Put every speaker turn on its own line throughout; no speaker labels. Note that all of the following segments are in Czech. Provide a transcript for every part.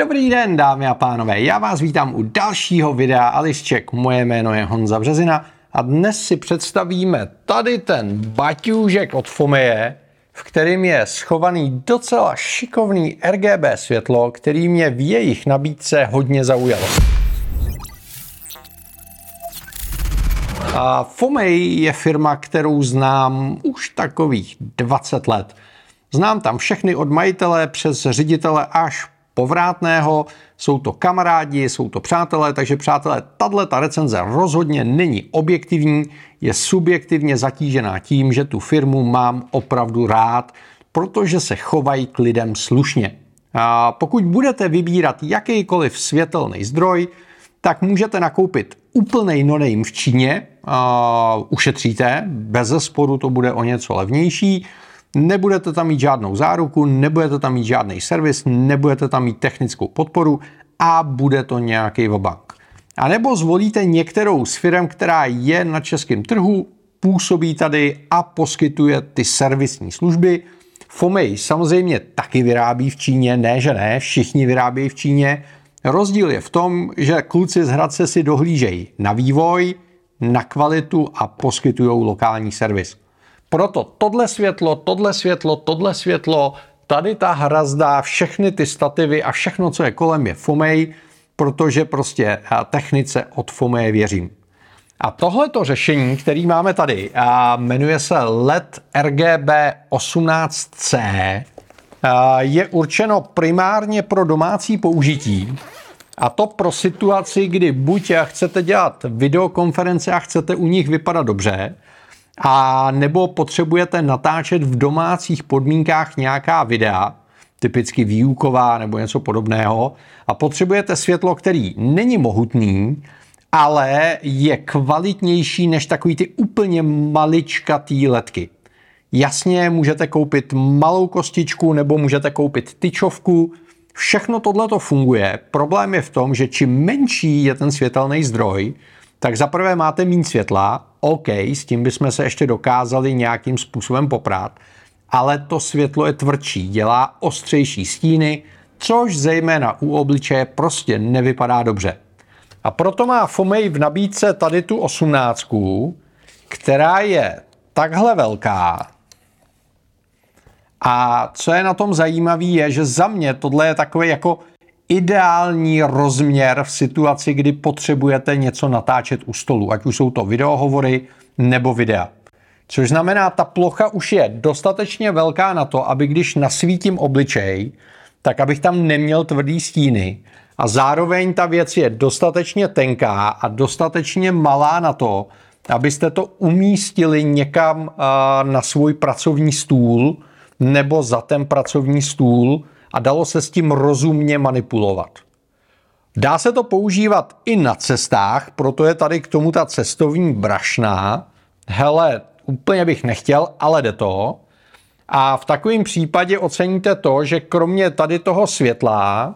Dobrý den, dámy a pánové, já vás vítám u dalšího videa Alisček. Moje jméno je Honza Březina a dnes si představíme tady ten baťůžek od Fomeje, v kterým je schovaný docela šikovný RGB světlo, který mě v jejich nabídce hodně zaujalo. A Fomej je firma, kterou znám už takových 20 let. Znám tam všechny od majitele přes ředitele až povrátného, jsou to kamarádi, jsou to přátelé, takže přátelé, tahle ta recenze rozhodně není objektivní, je subjektivně zatížená tím, že tu firmu mám opravdu rád, protože se chovají k lidem slušně. A pokud budete vybírat jakýkoliv světelný zdroj, tak můžete nakoupit úplný noname v Číně, a ušetříte, bez sporu to bude o něco levnější, Nebudete tam mít žádnou záruku, nebudete tam mít žádný servis, nebudete tam mít technickou podporu a bude to nějaký vabank. A nebo zvolíte některou z firm, která je na českém trhu, působí tady a poskytuje ty servisní služby. Fomej samozřejmě taky vyrábí v Číně, ne že ne, všichni vyrábí v Číně. Rozdíl je v tom, že kluci z Hradce si dohlížejí na vývoj, na kvalitu a poskytují lokální servis. Proto tohle světlo, tohle světlo, tohle světlo, tady ta hrazda, všechny ty stativy a všechno, co je kolem, je Fomej, protože prostě technice od Fomej věřím. A tohleto řešení, který máme tady, jmenuje se LED RGB 18C, je určeno primárně pro domácí použití, a to pro situaci, kdy buď chcete dělat videokonference a chcete u nich vypadat dobře, a nebo potřebujete natáčet v domácích podmínkách nějaká videa, typicky výuková nebo něco podobného, a potřebujete světlo, který není mohutný, ale je kvalitnější než takový ty úplně maličkatý ledky. Jasně, můžete koupit malou kostičku nebo můžete koupit tyčovku. Všechno tohle to funguje. Problém je v tom, že čím menší je ten světelný zdroj, tak zaprvé máte méně světla, OK, s tím bychom se ještě dokázali nějakým způsobem poprát, ale to světlo je tvrdší, dělá ostřejší stíny, což zejména u obličeje prostě nevypadá dobře. A proto má Fomej v nabídce tady tu 18, která je takhle velká. A co je na tom zajímavé, je, že za mě tohle je takový jako ideální rozměr v situaci, kdy potřebujete něco natáčet u stolu, ať už jsou to videohovory nebo videa. Což znamená, ta plocha už je dostatečně velká na to, aby když nasvítím obličej, tak abych tam neměl tvrdý stíny. A zároveň ta věc je dostatečně tenká a dostatečně malá na to, abyste to umístili někam uh, na svůj pracovní stůl nebo za ten pracovní stůl, a dalo se s tím rozumně manipulovat. Dá se to používat i na cestách, proto je tady k tomu ta cestovní brašná. Hele, úplně bych nechtěl, ale jde to. A v takovém případě oceníte to, že kromě tady toho světla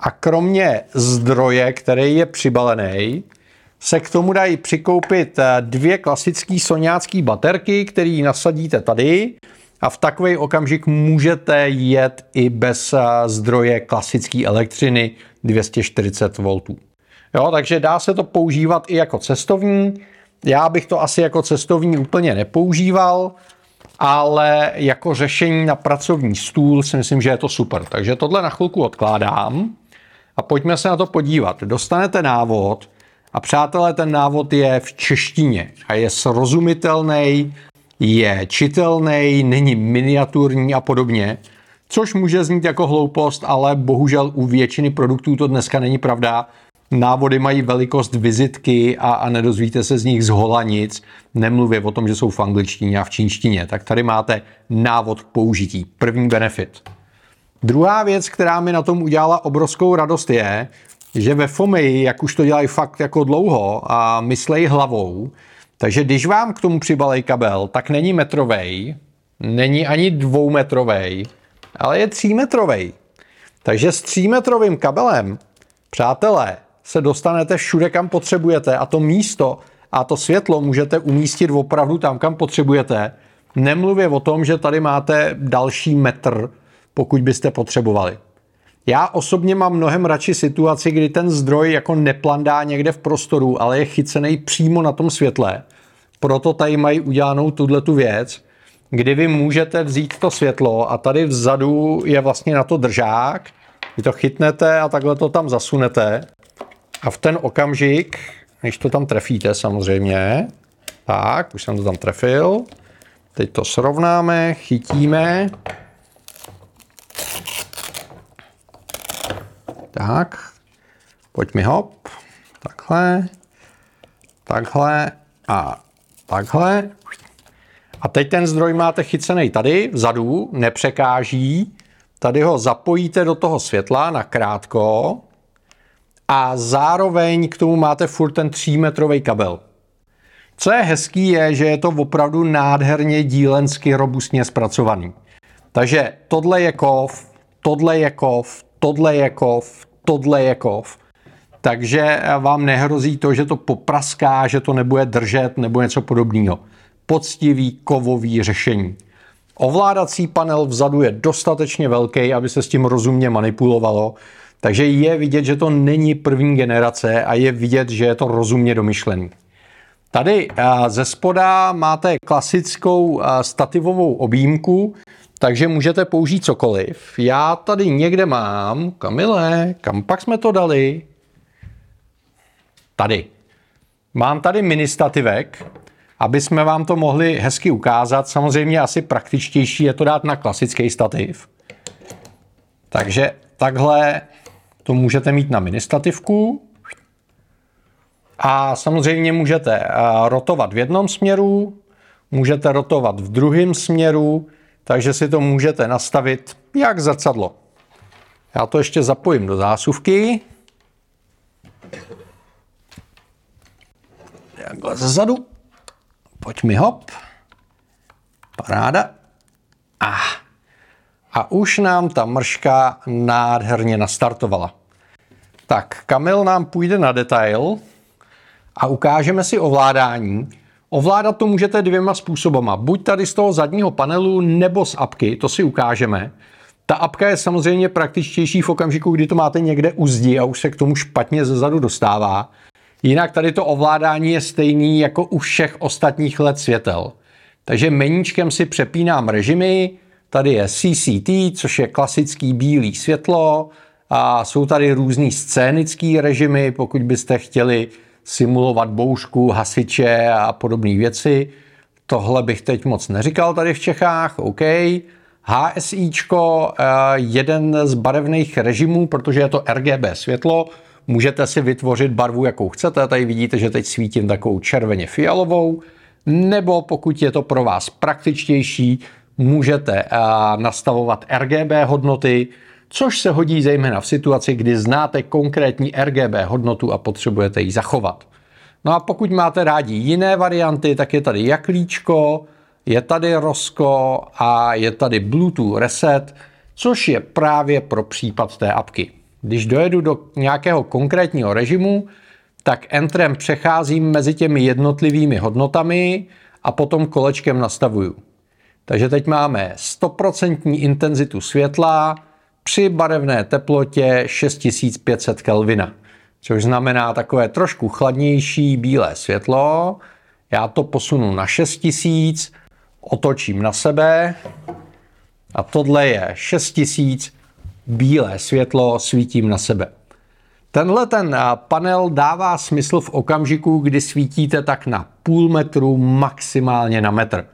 a kromě zdroje, který je přibalený, se k tomu dají přikoupit dvě klasické soňácké baterky, které nasadíte tady a v takový okamžik můžete jet i bez eh, zdroje klasické elektřiny 240 V. Jo, takže dá se to používat i jako cestovní. Já bych to asi jako cestovní úplně nepoužíval, ale jako řešení na pracovní stůl si myslím, že je to super. Takže tohle na chvilku odkládám a pojďme se na to podívat. Dostanete návod a přátelé, ten návod je v češtině a je srozumitelný je čitelný, není miniaturní a podobně, což může znít jako hloupost, ale bohužel u většiny produktů to dneska není pravda. Návody mají velikost vizitky a, a nedozvíte se z nich zhola nic. Nemluvě o tom, že jsou v angličtině a v čínštině. Tak tady máte návod k použití. První benefit. Druhá věc, která mi na tom udělala obrovskou radost je, že ve FOMI, jak už to dělají fakt jako dlouho a myslej hlavou, takže když vám k tomu přibalej kabel, tak není metrovej, není ani dvoumetrovej, ale je třímetrovej. Takže s třímetrovým kabelem, přátelé, se dostanete všude, kam potřebujete a to místo a to světlo můžete umístit opravdu tam, kam potřebujete. Nemluvě o tom, že tady máte další metr, pokud byste potřebovali. Já osobně mám mnohem radši situaci, kdy ten zdroj jako neplandá někde v prostoru, ale je chycený přímo na tom světle. Proto tady mají udělanou tuhle tu věc, kdy vy můžete vzít to světlo a tady vzadu je vlastně na to držák. Vy to chytnete a takhle to tam zasunete. A v ten okamžik, když to tam trefíte samozřejmě, tak, už jsem to tam trefil, teď to srovnáme, chytíme, Tak, pojď mi hop, takhle, takhle a takhle. A teď ten zdroj máte chycený tady vzadu, nepřekáží. Tady ho zapojíte do toho světla na krátko a zároveň k tomu máte furt ten 3 metrový kabel. Co je hezký je, že je to opravdu nádherně dílensky robustně zpracovaný. Takže tohle je kov, tohle je kov, tohle je kov, tohle je kov. Takže vám nehrozí to, že to popraská, že to nebude držet nebo něco podobného. Poctivý kovový řešení. Ovládací panel vzadu je dostatečně velký, aby se s tím rozumně manipulovalo, takže je vidět, že to není první generace a je vidět, že je to rozumně domyšlený. Tady ze spoda máte klasickou stativovou objímku, takže můžete použít cokoliv. Já tady někde mám, Kamile, kam pak jsme to dali? Tady. Mám tady mini stativek, aby jsme vám to mohli hezky ukázat. Samozřejmě asi praktičtější je to dát na klasický stativ. Takže takhle to můžete mít na mini stativku. A samozřejmě můžete eh, rotovat v jednom směru, můžete rotovat v druhém směru, takže si to můžete nastavit jak zrcadlo. Já to ještě zapojím do zásuvky. Takhle zezadu. Pojď mi hop. Paráda. A, a už nám ta mrška nádherně nastartovala. Tak, Kamil nám půjde na detail a ukážeme si ovládání. Ovládat to můžete dvěma způsobama. Buď tady z toho zadního panelu, nebo z apky, to si ukážeme. Ta apka je samozřejmě praktičtější v okamžiku, kdy to máte někde u zdi a už se k tomu špatně zezadu dostává. Jinak tady to ovládání je stejný jako u všech ostatních LED světel. Takže meníčkem si přepínám režimy, tady je CCT, což je klasický bílý světlo, a jsou tady různý scénický režimy, pokud byste chtěli simulovat bouřku, hasiče a podobné věci. Tohle bych teď moc neříkal tady v Čechách, OK. HSIčko, eh, jeden z barevných režimů, protože je to RGB světlo, můžete si vytvořit barvu, jakou chcete. Tady vidíte, že teď svítím takovou červeně fialovou, nebo pokud je to pro vás praktičtější, můžete eh, nastavovat RGB hodnoty, což se hodí zejména v situaci, kdy znáte konkrétní RGB hodnotu a potřebujete ji zachovat. No a pokud máte rádi jiné varianty, tak je tady jaklíčko, je tady Rosko a je tady Bluetooth Reset, což je právě pro případ té apky. Když dojedu do nějakého konkrétního režimu, tak Entrem přecházím mezi těmi jednotlivými hodnotami a potom kolečkem nastavuju. Takže teď máme 100% intenzitu světla, při barevné teplotě 6500 Kelvina, což znamená takové trošku chladnější bílé světlo. Já to posunu na 6000, otočím na sebe a tohle je 6000 bílé světlo, svítím na sebe. Tenhle ten panel dává smysl v okamžiku, kdy svítíte tak na půl metru, maximálně na metr.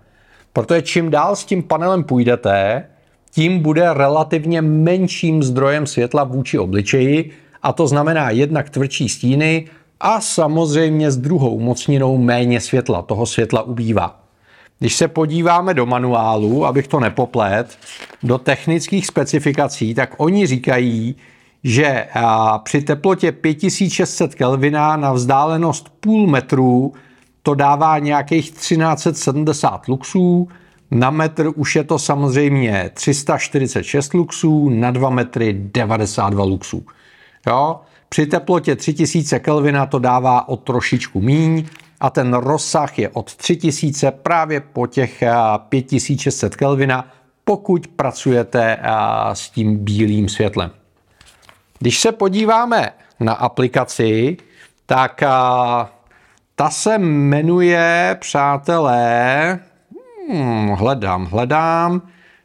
Protože čím dál s tím panelem půjdete, tím bude relativně menším zdrojem světla vůči obličeji a to znamená jednak tvrdší stíny a samozřejmě s druhou mocninou méně světla. Toho světla ubývá. Když se podíváme do manuálu, abych to nepoplet, do technických specifikací, tak oni říkají, že při teplotě 5600 Kelvina na vzdálenost půl metru to dává nějakých 1370 luxů, na metr už je to samozřejmě 346 luxů, na 2 metry 92 luxů. Jo? Při teplotě 3000 Kelvina to dává o trošičku míň a ten rozsah je od 3000 právě po těch 5600 Kelvina, pokud pracujete s tím bílým světlem. Když se podíváme na aplikaci, tak ta se jmenuje, přátelé, hmm, hledám, hledám,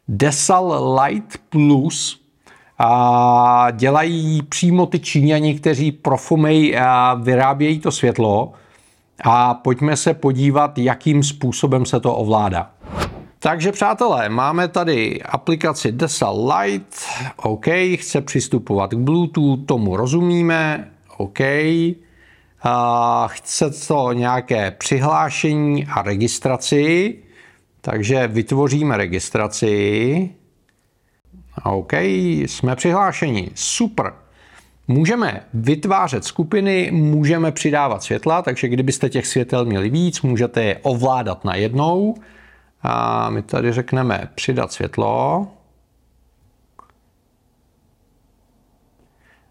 Desal Light Plus. A dělají přímo ty Číňani, kteří profumej a vyrábějí to světlo. A pojďme se podívat, jakým způsobem se to ovládá. Takže přátelé, máme tady aplikaci Desal Light, OK, chce přistupovat k Bluetooth, tomu rozumíme, OK. A chce to nějaké přihlášení a registraci, takže vytvoříme registraci. OK, jsme přihlášeni. Super. Můžeme vytvářet skupiny, můžeme přidávat světla, takže kdybyste těch světel měli víc, můžete je ovládat najednou. A my tady řekneme přidat světlo.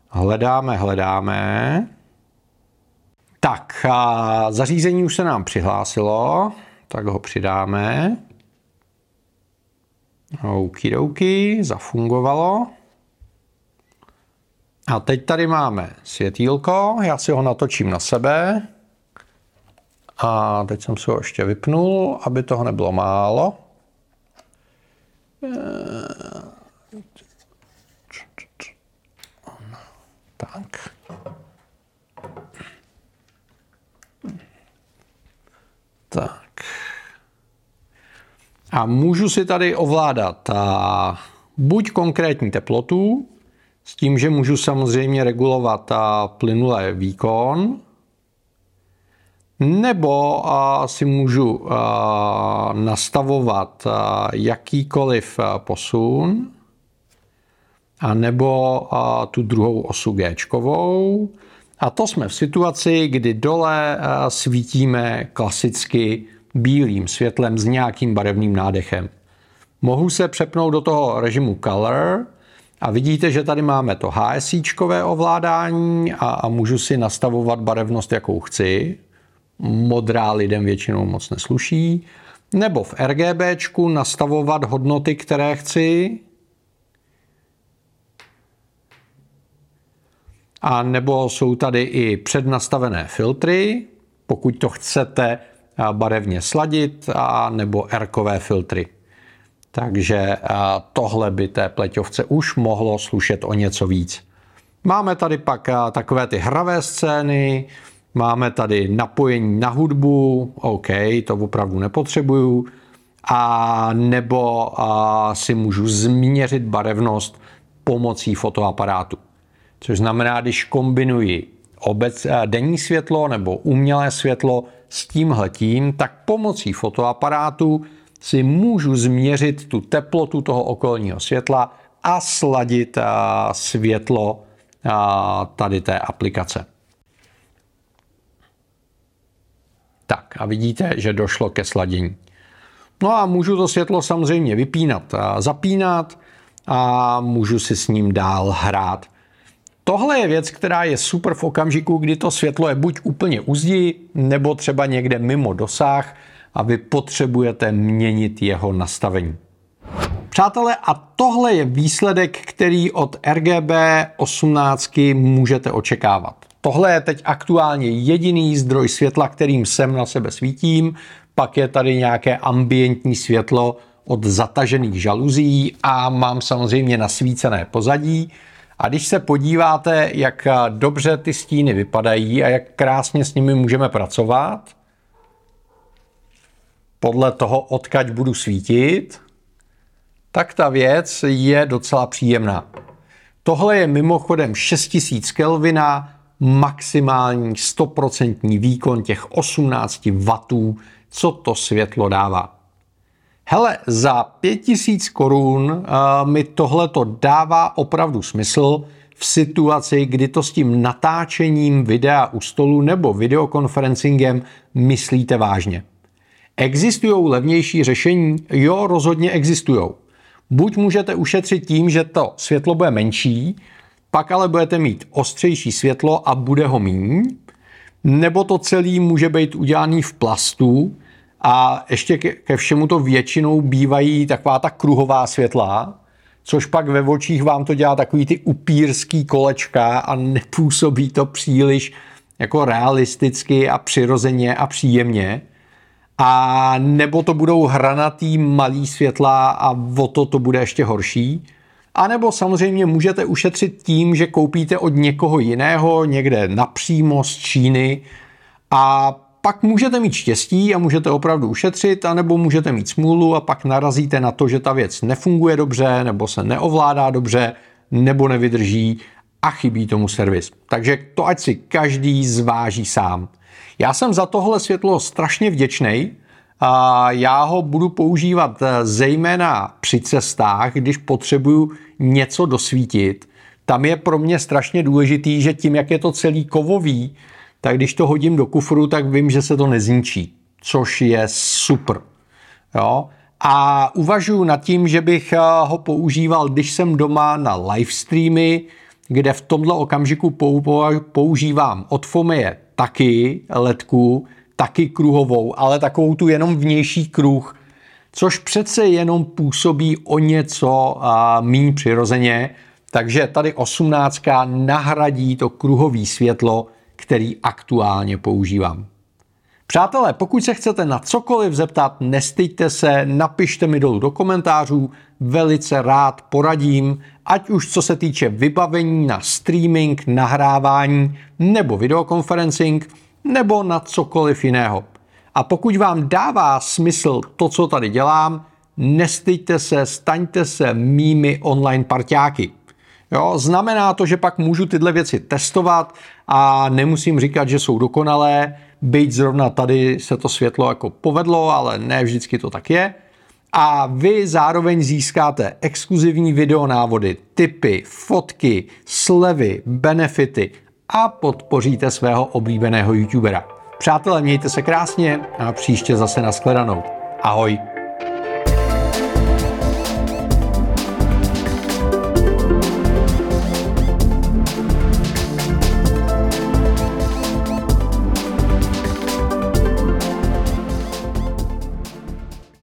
Hledáme, hledáme. Tak, a zařízení už se nám přihlásilo, tak ho přidáme. Okidoki, zafungovalo. A teď tady máme světýlko, já si ho natočím na sebe. A teď jsem se ho ještě vypnul, aby toho nebylo málo. Tak. Tak. A můžu si tady ovládat a buď konkrétní teplotu, s tím, že můžu samozřejmě regulovat plynulé výkon, nebo si můžu nastavovat jakýkoliv posun, a nebo tu druhou osu G. A to jsme v situaci, kdy dole svítíme klasicky bílým světlem s nějakým barevným nádechem. Mohu se přepnout do toho režimu Color a vidíte, že tady máme to HSIčkové ovládání a, a můžu si nastavovat barevnost, jakou chci. Modrá lidem většinou moc nesluší. Nebo v RGBčku nastavovat hodnoty, které chci. A nebo jsou tady i přednastavené filtry, pokud to chcete barevně sladit, a nebo R-kové filtry. Takže tohle by té pleťovce už mohlo slušet o něco víc. Máme tady pak takové ty hravé scény, máme tady napojení na hudbu, OK, to opravdu nepotřebuju, a nebo a si můžu změřit barevnost pomocí fotoaparátu. Což znamená, když kombinuji obec, denní světlo nebo umělé světlo s tímhletím, tak pomocí fotoaparátu si můžu změřit tu teplotu toho okolního světla a sladit světlo tady té aplikace. Tak a vidíte, že došlo ke sladění. No a můžu to světlo samozřejmě vypínat a zapínat a můžu si s ním dál hrát. Tohle je věc, která je super v okamžiku, kdy to světlo je buď úplně u zdi, nebo třeba někde mimo dosah a vy potřebujete měnit jeho nastavení. Přátelé, a tohle je výsledek, který od RGB 18 můžete očekávat. Tohle je teď aktuálně jediný zdroj světla, kterým sem na sebe svítím. Pak je tady nějaké ambientní světlo od zatažených žaluzí a mám samozřejmě nasvícené pozadí. A když se podíváte, jak dobře ty stíny vypadají a jak krásně s nimi můžeme pracovat, podle toho, odkaď budu svítit, tak ta věc je docela příjemná. Tohle je mimochodem 6000 Kelvina, maximální 100% výkon těch 18 W, co to světlo dává. Hele, za 5000 korun uh, mi tohle to dává opravdu smysl v situaci, kdy to s tím natáčením videa u stolu nebo videokonferencingem myslíte vážně. Existují levnější řešení? Jo, rozhodně existují. Buď můžete ušetřit tím, že to světlo bude menší, pak ale budete mít ostřejší světlo a bude ho míň, nebo to celé může být udělaný v plastu, a ještě ke všemu to většinou bývají taková ta kruhová světla, což pak ve očích vám to dělá takový ty upírský kolečka a nepůsobí to příliš jako realisticky a přirozeně a příjemně. A nebo to budou hranatý malý světla a o to to bude ještě horší. A nebo samozřejmě můžete ušetřit tím, že koupíte od někoho jiného, někde napřímo z Číny a pak můžete mít štěstí a můžete opravdu ušetřit, anebo můžete mít smůlu a pak narazíte na to, že ta věc nefunguje dobře, nebo se neovládá dobře, nebo nevydrží a chybí tomu servis. Takže to ať si každý zváží sám. Já jsem za tohle světlo strašně vděčný. A já ho budu používat eh, zejména při cestách, když potřebuju něco dosvítit. Tam je pro mě strašně důležitý, že tím, jak je to celý kovový, tak když to hodím do kufru, tak vím, že se to nezničí, což je super. Jo? A uvažuji nad tím, že bych eh, ho používal, když jsem doma na live streamy, kde v tomto okamžiku používám od Fomie taky ledku, taky kruhovou, ale takovou tu jenom vnější kruh, což přece jenom působí o něco méně přirozeně, takže tady 18 nahradí to kruhové světlo, který aktuálně používám. Přátelé, pokud se chcete na cokoliv zeptat, nestýďte se, napište mi dolů do komentářů, velice rád poradím, ať už co se týče vybavení na streaming, nahrávání nebo videokonferencing, nebo na cokoliv jiného. A pokud vám dává smysl to, co tady dělám, nestýďte se, staňte se mými online parťáky. Jo, znamená to, že pak můžu tyhle věci testovat a nemusím říkat, že jsou dokonalé, byť zrovna tady se to světlo jako povedlo, ale ne vždycky to tak je. A vy zároveň získáte exkluzivní videonávody, tipy, fotky, slevy, benefity a podpoříte svého oblíbeného youtubera. Přátelé, mějte se krásně a příště zase nashledanou. Ahoj.